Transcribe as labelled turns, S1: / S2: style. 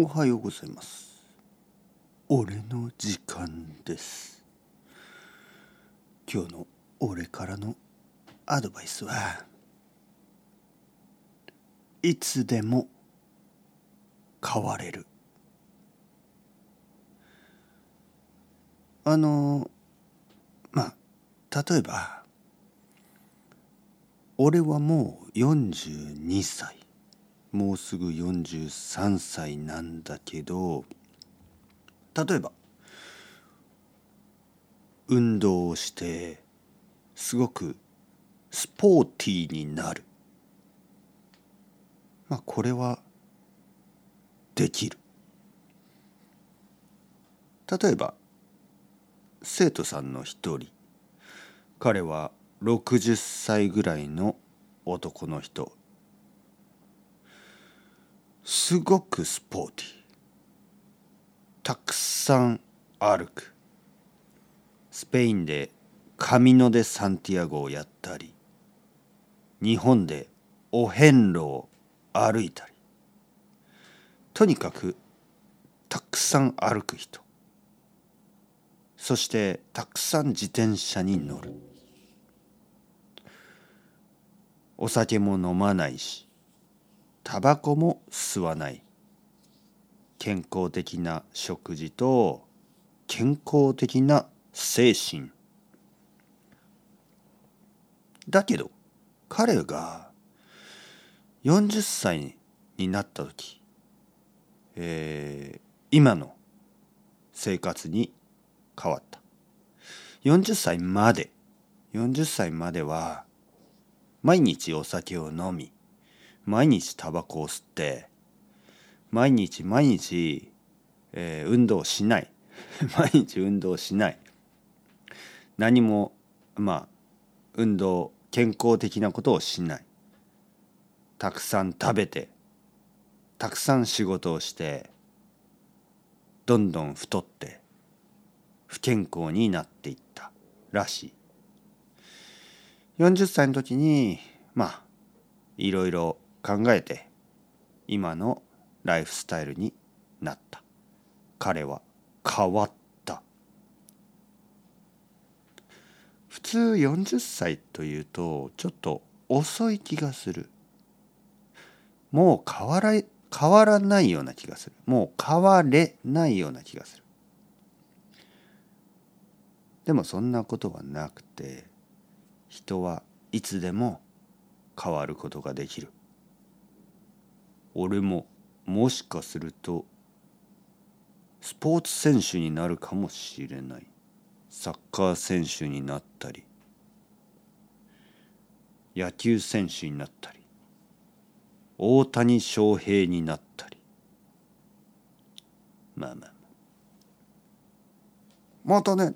S1: おはようございます。俺の時間です。今日の俺からのアドバイスはいつでも変われる。あのまあ例えば俺はもう42歳。もうすぐ43歳なんだけど例えば運動をしてすごくスポーティーになる。まあこれはできる。例えば生徒さんの一人。彼は60歳ぐらいの男の人。すごくスポーティー。たくさん歩く。スペインでカミノ・デ・サンティアゴをやったり日本でお遍路を歩いたり。とにかくたくさん歩く人。そしてたくさん自転車に乗る。お酒も飲まないしタバコも吸わない。健康的な食事と健康的な精神。だけど彼が40歳になった時、えー、今の生活に変わった。40歳まで40歳までは毎日お酒を飲み毎日タバコを吸って毎日毎日、えー、運動しない。毎日運動しない。何もまあ運動健康的なことをしない。たくさん食べてたくさん仕事をしてどんどん太って不健康になっていったらしい。40歳の時にまあいろいろ考えて今のライフスタイルになった。彼は変わった。普通40歳というとちょっと遅い気がする。もう変わら変わらないような気がする。もう変われないような気がする。でもそんなことはなくて人はいつでも変わることができる。俺ももしかするとスポーツ選手になるかもしれない。サッカー選手になったり野球選手になったり大谷翔平になったり。まあまあまたね。